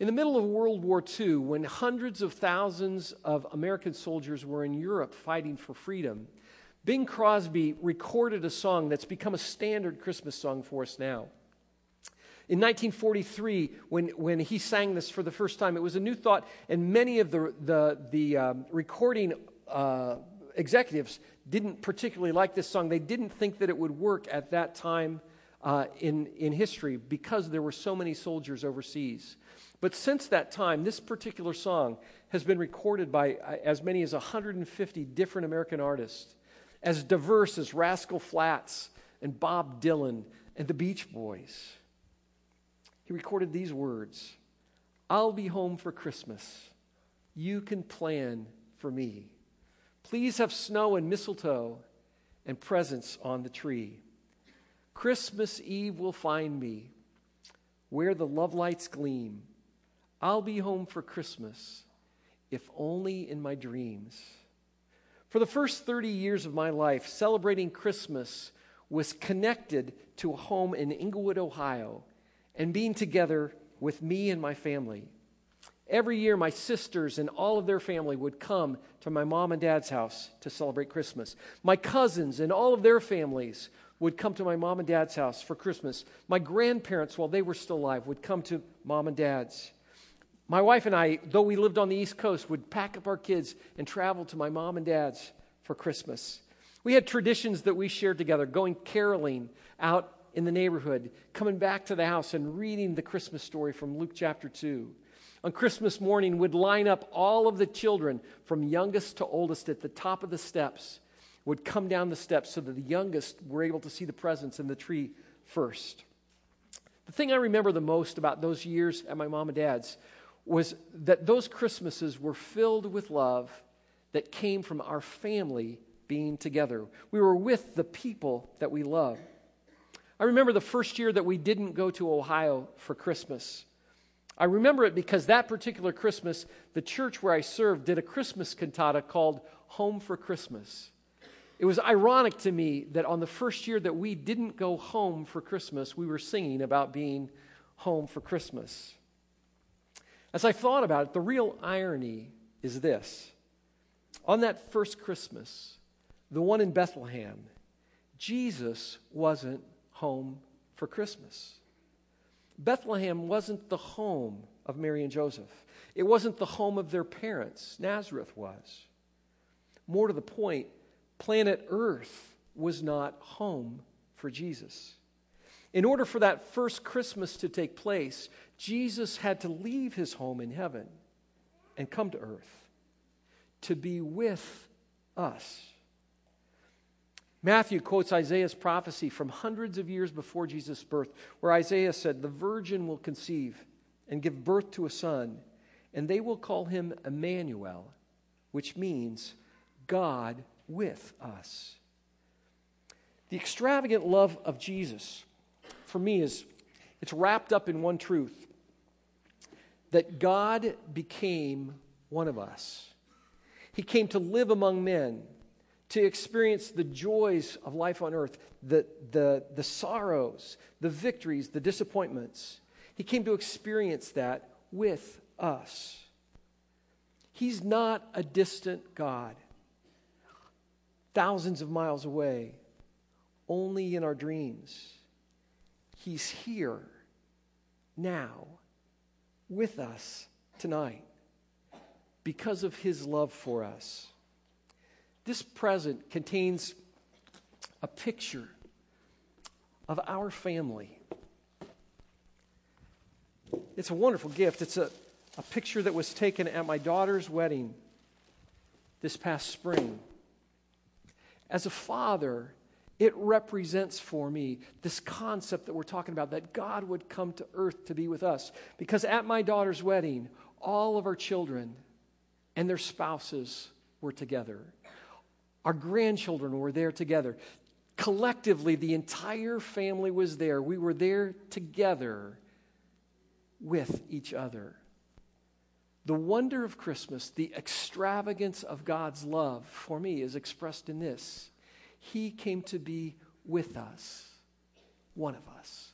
In the middle of World War II, when hundreds of thousands of American soldiers were in Europe fighting for freedom, Bing Crosby recorded a song that's become a standard Christmas song for us now. In 1943, when, when he sang this for the first time, it was a new thought, and many of the, the, the um, recording uh, executives didn't particularly like this song. They didn't think that it would work at that time uh, in, in history because there were so many soldiers overseas. But since that time, this particular song has been recorded by uh, as many as 150 different American artists, as diverse as Rascal Flatts and Bob Dylan and the Beach Boys. He recorded these words I'll be home for Christmas. You can plan for me. Please have snow and mistletoe and presents on the tree. Christmas Eve will find me where the love lights gleam I'll be home for Christmas, if only in my dreams. For the first 30 years of my life, celebrating Christmas was connected to a home in Englewood, Ohio, and being together with me and my family. Every year, my sisters and all of their family would come to my mom and dad's house to celebrate Christmas. My cousins and all of their families would come to my mom and dad's house for Christmas. My grandparents, while they were still alive, would come to mom and dad's. My wife and I, though we lived on the East Coast, would pack up our kids and travel to my mom and dad's for Christmas. We had traditions that we shared together, going caroling out in the neighborhood, coming back to the house and reading the Christmas story from Luke chapter 2. On Christmas morning, we'd line up all of the children from youngest to oldest at the top of the steps, would come down the steps so that the youngest were able to see the presents in the tree first. The thing I remember the most about those years at my mom and dad's was that those Christmases were filled with love that came from our family being together. We were with the people that we love. I remember the first year that we didn't go to Ohio for Christmas. I remember it because that particular Christmas, the church where I served did a Christmas cantata called Home for Christmas. It was ironic to me that on the first year that we didn't go home for Christmas, we were singing about being home for Christmas. As I thought about it, the real irony is this. On that first Christmas, the one in Bethlehem, Jesus wasn't home for Christmas. Bethlehem wasn't the home of Mary and Joseph. It wasn't the home of their parents. Nazareth was. More to the point, planet Earth was not home for Jesus. In order for that first Christmas to take place, Jesus had to leave his home in heaven and come to earth to be with us. Matthew quotes Isaiah's prophecy from hundreds of years before Jesus' birth, where Isaiah said, The virgin will conceive and give birth to a son, and they will call him Emmanuel, which means God with us. The extravagant love of Jesus, for me, is it's wrapped up in one truth that God became one of us. He came to live among men, to experience the joys of life on earth, the, the, the sorrows, the victories, the disappointments. He came to experience that with us. He's not a distant God, thousands of miles away, only in our dreams. He's here now with us tonight because of his love for us. This present contains a picture of our family. It's a wonderful gift. It's a, a picture that was taken at my daughter's wedding this past spring. As a father, it represents for me this concept that we're talking about that God would come to earth to be with us. Because at my daughter's wedding, all of our children and their spouses were together. Our grandchildren were there together. Collectively, the entire family was there. We were there together with each other. The wonder of Christmas, the extravagance of God's love for me is expressed in this he came to be with us, one of us.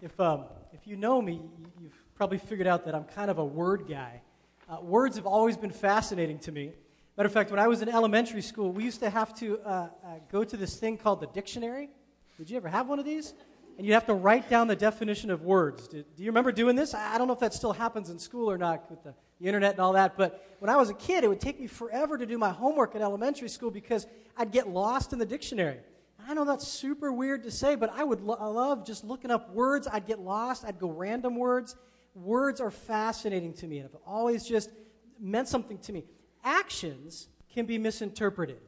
If, um, if you know me, you've probably figured out that I'm kind of a word guy. Uh, words have always been fascinating to me. Matter of fact, when I was in elementary school, we used to have to uh, uh, go to this thing called the dictionary. Did you ever have one of these? And you'd have to write down the definition of words. Do, do you remember doing this? I don't know if that still happens in school or not with the, the internet and all that, but when I was a kid, it would take me forever to do my homework at elementary school because I'd get lost in the dictionary. I know that's super weird to say, but I would lo- I love just looking up words. I'd get lost. I'd go random words. Words are fascinating to me and have always just meant something to me. Actions can be misinterpreted,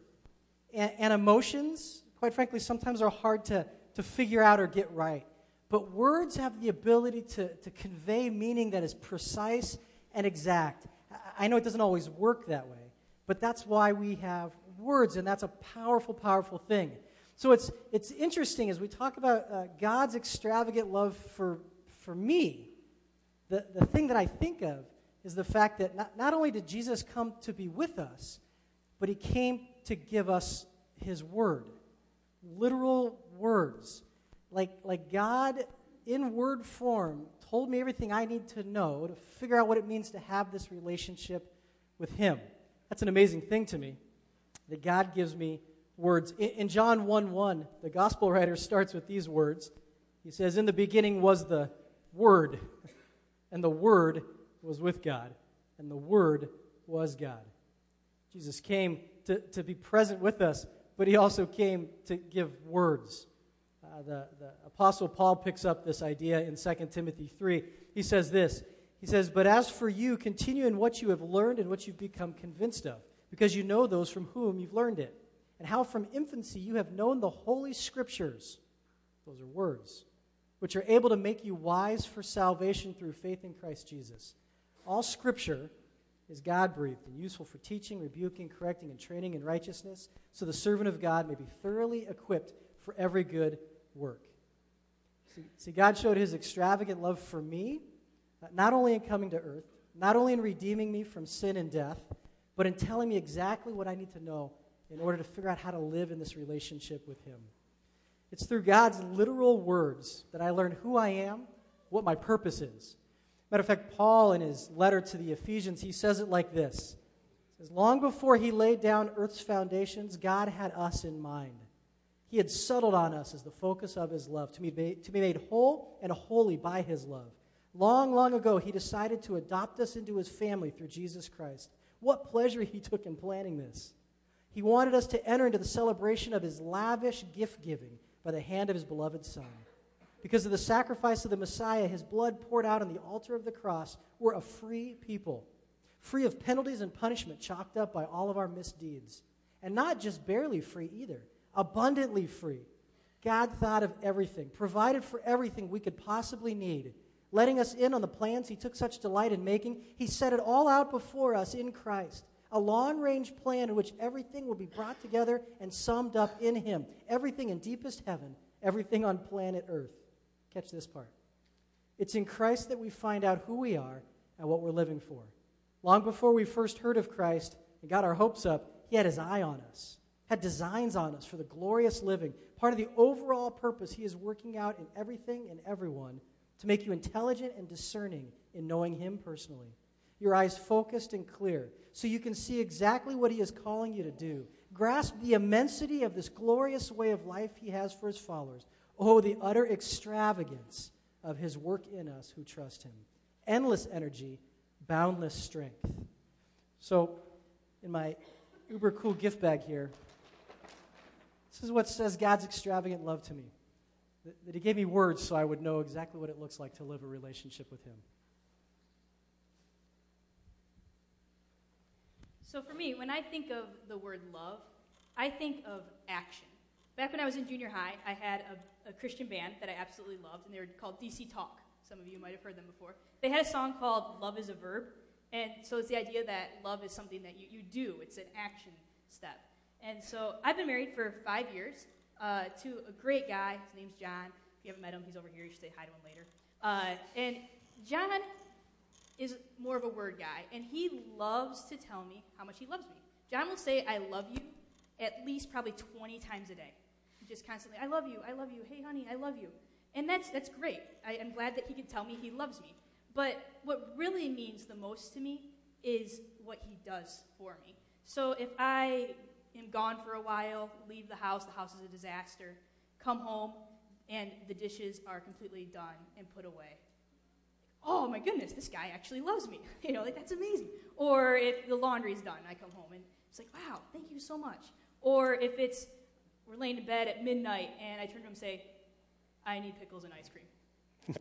and, and emotions, quite frankly, sometimes are hard to, to figure out or get right. But words have the ability to, to convey meaning that is precise and exact. I know it doesn't always work that way, but that's why we have words, and that's a powerful, powerful thing. So it's, it's interesting as we talk about uh, God's extravagant love for, for me, the, the thing that I think of is the fact that not, not only did Jesus come to be with us, but he came to give us his word, literal words. Like, like God, in word form, told me everything I need to know to figure out what it means to have this relationship with him. That's an amazing thing to me that God gives me words. In, John 1 1, the gospel writer starts with these words. He says, In the beginning was the Word, and the Word was with God, and the Word was God. Jesus came to, to be present with us, but he also came to give words. Uh, the, the Apostle Paul picks up this idea in 2 Timothy 3. He says this He says, But as for you, continue in what you have learned and what you've become convinced of, because you know those from whom you've learned it and how from infancy you have known the Holy Scriptures. Those are words, which are able to make you wise for salvation through faith in Christ Jesus. All Scripture is God breathed and useful for teaching, rebuking, correcting, and training in righteousness, so the servant of God may be thoroughly equipped for every good work. See, see God showed his extravagant love for me, not only in coming to earth, not only in redeeming me from sin and death, but in telling me exactly what I need to know in order to figure out how to live in this relationship with Him. It's through God's literal words that I learn who I am, what my purpose is. Matter of fact, Paul, in his letter to the Ephesians, he says it like this says, Long before he laid down earth's foundations, God had us in mind. He had settled on us as the focus of his love, to be, made, to be made whole and holy by his love. Long, long ago, he decided to adopt us into his family through Jesus Christ. What pleasure he took in planning this. He wanted us to enter into the celebration of his lavish gift giving by the hand of his beloved Son. Because of the sacrifice of the Messiah, his blood poured out on the altar of the cross, we're a free people, free of penalties and punishment chalked up by all of our misdeeds. And not just barely free either, abundantly free. God thought of everything, provided for everything we could possibly need, letting us in on the plans he took such delight in making. He set it all out before us in Christ a long range plan in which everything will be brought together and summed up in Him. Everything in deepest heaven, everything on planet Earth. Catch this part. It's in Christ that we find out who we are and what we're living for. Long before we first heard of Christ and got our hopes up, He had His eye on us, had designs on us for the glorious living, part of the overall purpose He is working out in everything and everyone to make you intelligent and discerning in knowing Him personally your eyes focused and clear, so you can see exactly what He is calling you to do. Grasp the immensity of this glorious way of life He has for His followers. Oh, the utter extravagance of His work in us who trust Him. Endless energy, boundless strength. So, in my uber cool gift bag here, this is what says God's extravagant love to me. That He gave me words so I would know exactly what it looks like to live a relationship with Him. So for me, when I think of the word love, I think of action. Back when I was in junior high, I had a, a Christian band that I absolutely loved, and they were called DC Talk. Some of you might have heard them before. They had a song called Love is a Verb, and so it's the idea that love is something that you, you do, it's an action step. And so I've been married for five years uh, to a great guy. His name's John. If you haven't met him, he's over here. You should say hi to him later. Uh, and John is more of a word guy, and he loves to tell me how much he loves me. John will say, I love you at least probably 20 times a day. Just constantly, I love you, I love you, hey honey, I love you. And that's, that's great. I, I'm glad that he can tell me he loves me. But what really means the most to me is what he does for me. So if I am gone for a while, leave the house, the house is a disaster, come home, and the dishes are completely done and put away. Oh my goodness, this guy actually loves me. You know, like that's amazing. Or if the laundry's done, I come home and it's like, wow, thank you so much. Or if it's we're laying in bed at midnight and I turn to him and say, I need pickles and ice cream.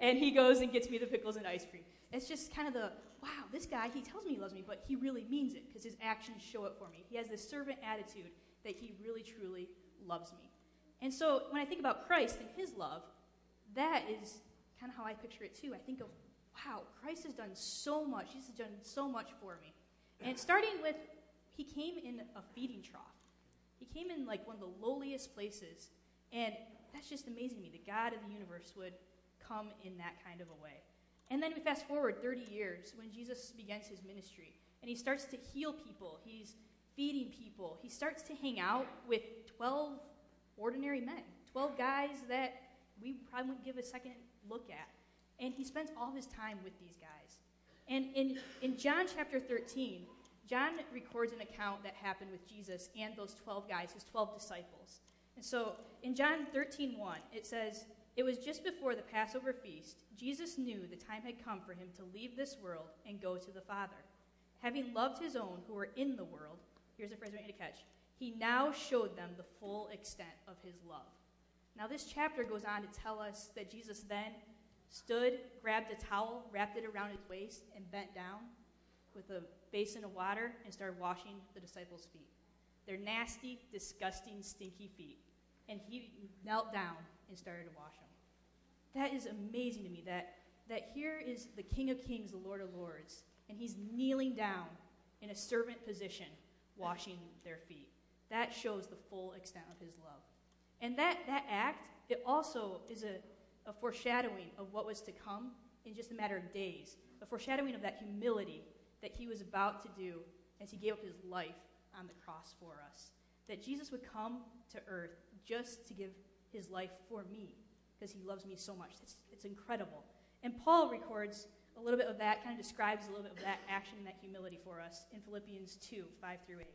and he goes and gets me the pickles and ice cream. It's just kind of the, wow, this guy, he tells me he loves me, but he really means it because his actions show it for me. He has this servant attitude that he really, truly loves me. And so when I think about Christ and his love, that is kind of how I picture it too. I think of, wow, Christ has done so much. He's done so much for me. And starting with, he came in a feeding trough. He came in like one of the lowliest places. And that's just amazing to me. The God of the universe would come in that kind of a way. And then we fast forward 30 years when Jesus begins his ministry and he starts to heal people. He's feeding people. He starts to hang out with 12 ordinary men, 12 guys that we probably wouldn't give a second look at. And he spends all his time with these guys. And in, in John chapter 13, John records an account that happened with Jesus and those 12 guys, his 12 disciples. And so in John 13, 1, it says, It was just before the Passover feast. Jesus knew the time had come for him to leave this world and go to the Father. Having loved his own who were in the world, here's a phrase I want you to catch, he now showed them the full extent of his love. Now, this chapter goes on to tell us that Jesus then stood, grabbed a towel, wrapped it around his waist, and bent down with a basin of water and started washing the disciples' feet. Their nasty, disgusting, stinky feet. And he knelt down and started to wash them. That is amazing to me that, that here is the King of Kings, the Lord of Lords, and he's kneeling down in a servant position, washing their feet. That shows the full extent of his love. And that, that act, it also is a, a foreshadowing of what was to come in just a matter of days, a foreshadowing of that humility that he was about to do as he gave up his life on the cross for us. That Jesus would come to earth just to give his life for me because he loves me so much. It's, it's incredible. And Paul records a little bit of that, kind of describes a little bit of that action and that humility for us in Philippians 2 5 through 8.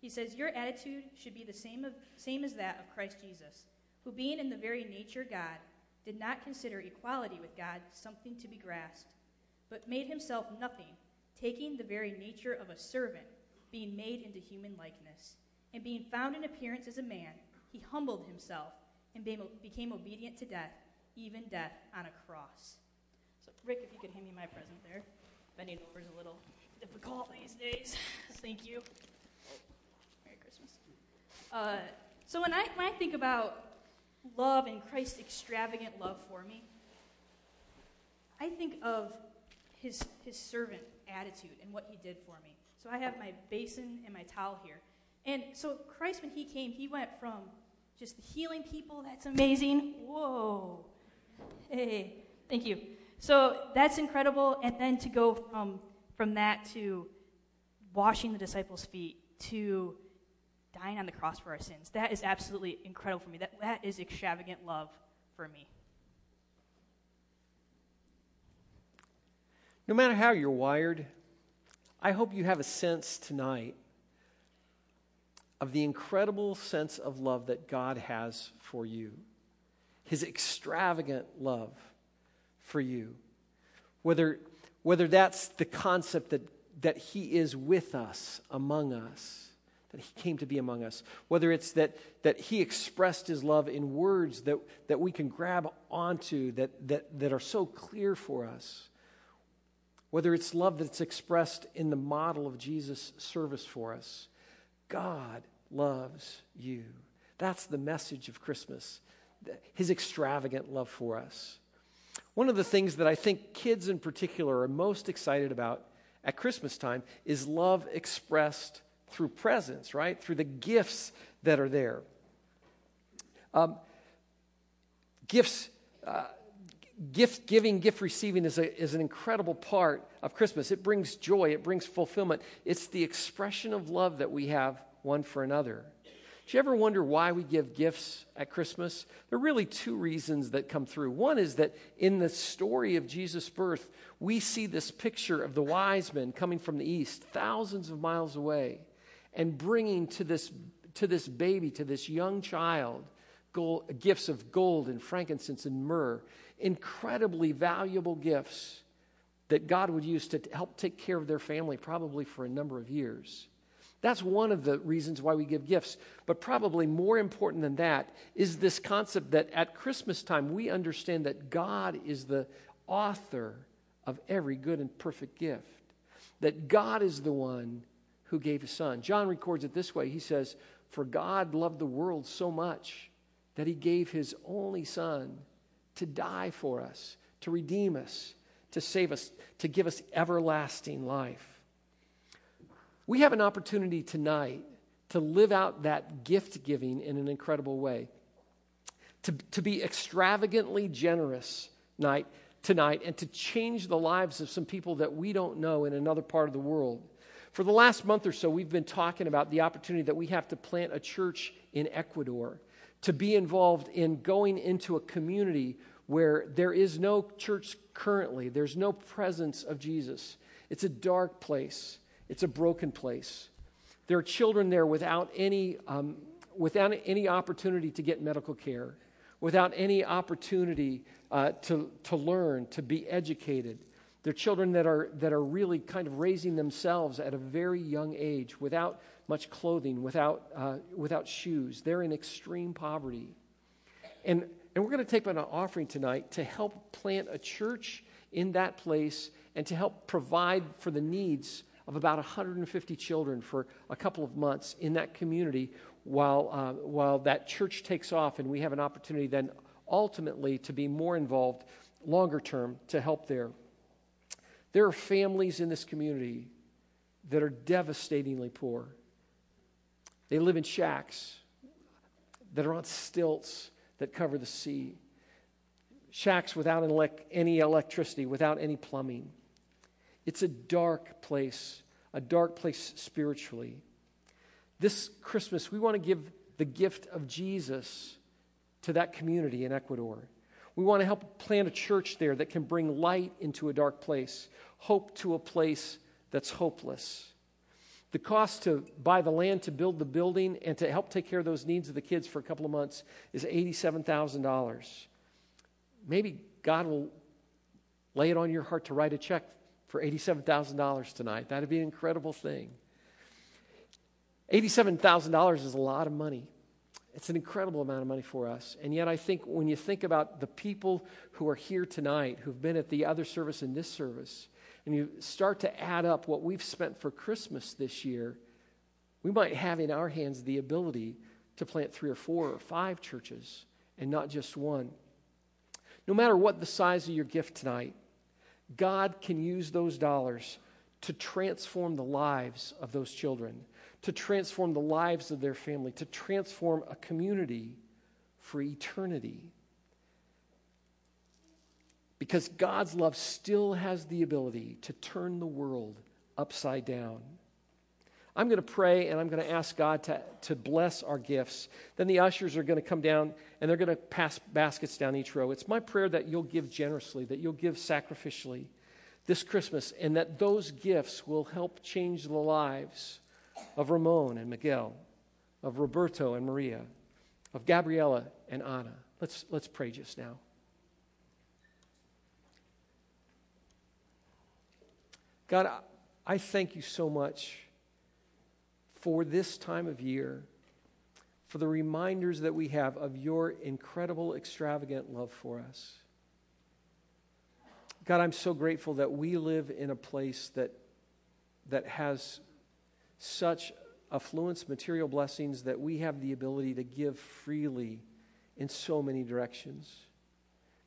He says, Your attitude should be the same, of, same as that of Christ Jesus, who, being in the very nature God, did not consider equality with God something to be grasped, but made himself nothing, taking the very nature of a servant, being made into human likeness. And being found in appearance as a man, he humbled himself and became obedient to death, even death on a cross. So, Rick, if you could hand me my present there. Bending over is a little difficult these days. Thank you. Merry Christmas. Uh, so when I, when I think about love and Christ's extravagant love for me, I think of his, his servant attitude and what he did for me. So I have my basin and my towel here. And so Christ, when he came, he went from just healing people, that's amazing. Whoa. Hey, thank you. So that's incredible. And then to go from, from that to washing the disciples' feet to dying on the cross for our sins. That is absolutely incredible for me. That, that is extravagant love for me. No matter how you're wired, I hope you have a sense tonight of the incredible sense of love that God has for you, His extravagant love for you. Whether, whether that's the concept that, that He is with us, among us that he came to be among us. Whether it's that, that he expressed his love in words that, that we can grab onto, that, that, that are so clear for us. Whether it's love that's expressed in the model of Jesus' service for us. God loves you. That's the message of Christmas, his extravagant love for us. One of the things that I think kids in particular are most excited about at Christmas time is love expressed through presents, right? Through the gifts that are there. Um, gifts, uh, gift giving, gift receiving is, a, is an incredible part of Christmas. It brings joy, it brings fulfillment. It's the expression of love that we have one for another. Do you ever wonder why we give gifts at Christmas? There are really two reasons that come through. One is that in the story of Jesus' birth, we see this picture of the wise men coming from the east, thousands of miles away, and bringing to this, to this baby, to this young child, gold, gifts of gold and frankincense and myrrh, incredibly valuable gifts that God would use to help take care of their family probably for a number of years. That's one of the reasons why we give gifts. But probably more important than that is this concept that at Christmas time we understand that God is the author of every good and perfect gift. That God is the one who gave his son. John records it this way He says, For God loved the world so much that he gave his only son to die for us, to redeem us, to save us, to give us everlasting life. We have an opportunity tonight to live out that gift giving in an incredible way, to, to be extravagantly generous night, tonight, and to change the lives of some people that we don't know in another part of the world. For the last month or so, we've been talking about the opportunity that we have to plant a church in Ecuador, to be involved in going into a community where there is no church currently, there's no presence of Jesus. It's a dark place. It's a broken place. There are children there without any, um, without any opportunity to get medical care, without any opportunity uh, to, to learn, to be educated. There are children that are, that are really kind of raising themselves at a very young age without much clothing, without, uh, without shoes. They're in extreme poverty. And, and we're going to take an offering tonight to help plant a church in that place and to help provide for the needs of about 150 children for a couple of months in that community while, uh, while that church takes off, and we have an opportunity then ultimately to be more involved longer term to help there. There are families in this community that are devastatingly poor. They live in shacks that are on stilts that cover the sea, shacks without any electricity, without any plumbing. It's a dark place, a dark place spiritually. This Christmas, we want to give the gift of Jesus to that community in Ecuador. We want to help plant a church there that can bring light into a dark place, hope to a place that's hopeless. The cost to buy the land to build the building and to help take care of those needs of the kids for a couple of months is $87,000. Maybe God will lay it on your heart to write a check for $87,000 tonight. That'd be an incredible thing. $87,000 is a lot of money. It's an incredible amount of money for us. And yet, I think when you think about the people who are here tonight, who've been at the other service and this service, and you start to add up what we've spent for Christmas this year, we might have in our hands the ability to plant three or four or five churches and not just one. No matter what the size of your gift tonight, God can use those dollars to transform the lives of those children, to transform the lives of their family, to transform a community for eternity. Because God's love still has the ability to turn the world upside down. I'm going to pray and I'm going to ask God to, to bless our gifts. Then the ushers are going to come down and they're going to pass baskets down each row. It's my prayer that you'll give generously, that you'll give sacrificially this Christmas, and that those gifts will help change the lives of Ramon and Miguel, of Roberto and Maria, of Gabriella and Anna. Let's, let's pray just now. God, I thank you so much for this time of year, for the reminders that we have of your incredible, extravagant love for us. God, I'm so grateful that we live in a place that, that has such affluence, material blessings, that we have the ability to give freely in so many directions.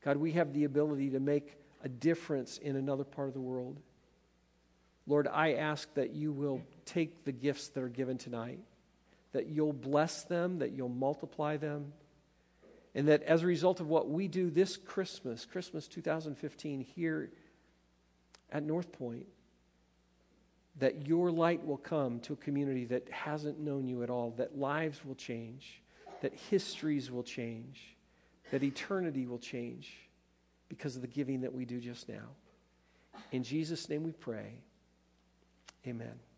God, we have the ability to make a difference in another part of the world. Lord, I ask that you will take the gifts that are given tonight, that you'll bless them, that you'll multiply them, and that as a result of what we do this Christmas, Christmas 2015, here at North Point, that your light will come to a community that hasn't known you at all, that lives will change, that histories will change, that eternity will change because of the giving that we do just now. In Jesus' name we pray. Amen.